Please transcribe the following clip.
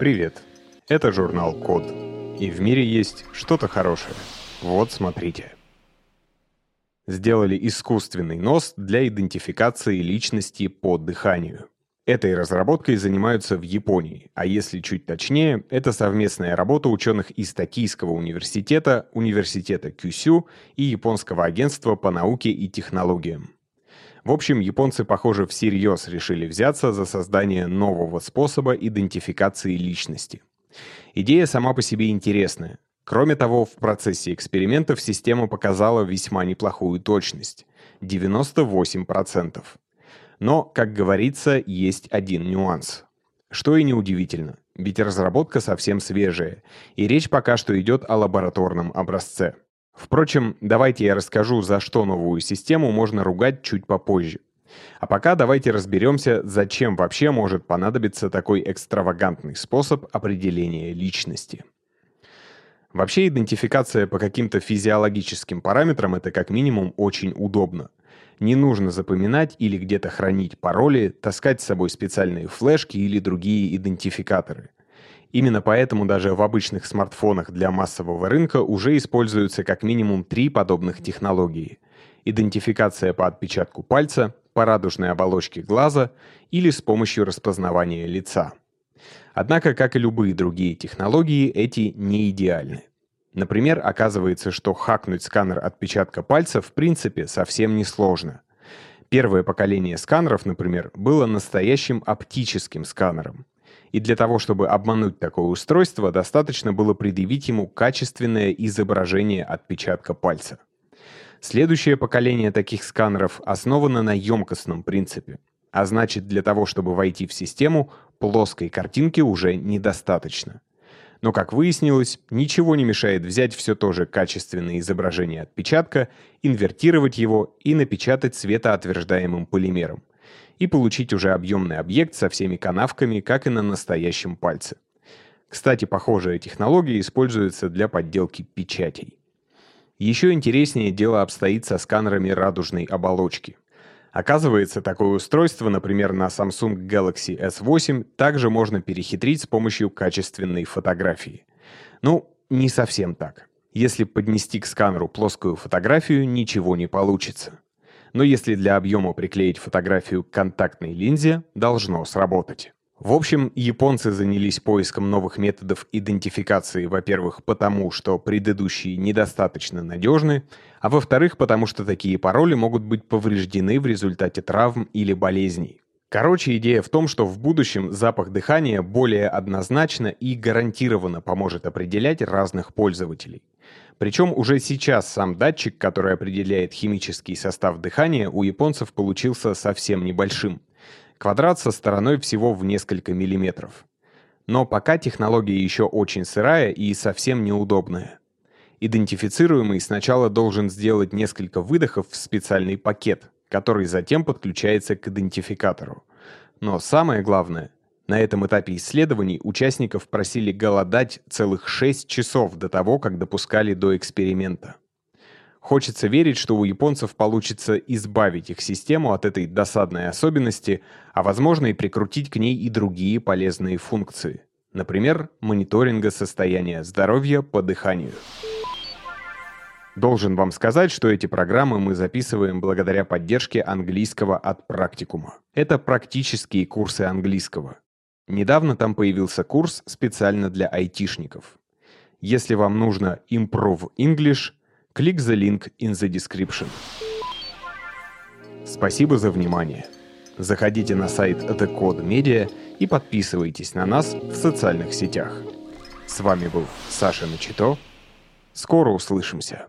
Привет! Это журнал Код. И в мире есть что-то хорошее. Вот смотрите. Сделали искусственный нос для идентификации личности по дыханию. Этой разработкой занимаются в Японии, а если чуть точнее, это совместная работа ученых из Токийского университета, университета Кюсю и Японского агентства по науке и технологиям. В общем, японцы, похоже, всерьез решили взяться за создание нового способа идентификации личности. Идея сама по себе интересная. Кроме того, в процессе экспериментов система показала весьма неплохую точность — 98%. Но, как говорится, есть один нюанс. Что и неудивительно, ведь разработка совсем свежая, и речь пока что идет о лабораторном образце. Впрочем, давайте я расскажу, за что новую систему можно ругать чуть попозже. А пока давайте разберемся, зачем вообще может понадобиться такой экстравагантный способ определения личности. Вообще идентификация по каким-то физиологическим параметрам это как минимум очень удобно. Не нужно запоминать или где-то хранить пароли, таскать с собой специальные флешки или другие идентификаторы. Именно поэтому даже в обычных смартфонах для массового рынка уже используются как минимум три подобных технологии. Идентификация по отпечатку пальца, по радужной оболочке глаза или с помощью распознавания лица. Однако, как и любые другие технологии, эти не идеальны. Например, оказывается, что хакнуть сканер отпечатка пальца в принципе совсем не сложно. Первое поколение сканеров, например, было настоящим оптическим сканером. И для того, чтобы обмануть такое устройство, достаточно было предъявить ему качественное изображение отпечатка пальца. Следующее поколение таких сканеров основано на емкостном принципе. А значит, для того, чтобы войти в систему, плоской картинки уже недостаточно. Но, как выяснилось, ничего не мешает взять все то же качественное изображение отпечатка, инвертировать его и напечатать светоотверждаемым полимером и получить уже объемный объект со всеми канавками, как и на настоящем пальце. Кстати, похожая технология используется для подделки печатей. Еще интереснее дело обстоит со сканерами радужной оболочки. Оказывается, такое устройство, например, на Samsung Galaxy S8, также можно перехитрить с помощью качественной фотографии. Ну, не совсем так. Если поднести к сканеру плоскую фотографию, ничего не получится но если для объема приклеить фотографию к контактной линзе, должно сработать. В общем, японцы занялись поиском новых методов идентификации, во-первых, потому что предыдущие недостаточно надежны, а во-вторых, потому что такие пароли могут быть повреждены в результате травм или болезней. Короче, идея в том, что в будущем запах дыхания более однозначно и гарантированно поможет определять разных пользователей. Причем уже сейчас сам датчик, который определяет химический состав дыхания, у японцев получился совсем небольшим. Квадрат со стороной всего в несколько миллиметров. Но пока технология еще очень сырая и совсем неудобная. Идентифицируемый сначала должен сделать несколько выдохов в специальный пакет, который затем подключается к идентификатору. Но самое главное, на этом этапе исследований участников просили голодать целых 6 часов до того, как допускали до эксперимента. Хочется верить, что у японцев получится избавить их систему от этой досадной особенности, а возможно и прикрутить к ней и другие полезные функции. Например, мониторинга состояния здоровья по дыханию. Должен вам сказать, что эти программы мы записываем благодаря поддержке английского от практикума. Это практические курсы английского. Недавно там появился курс специально для айтишников. Если вам нужно Improve English, клик the link in the description. Спасибо за внимание. Заходите на сайт The Code Media и подписывайтесь на нас в социальных сетях. С вами был Саша Начито. Скоро услышимся.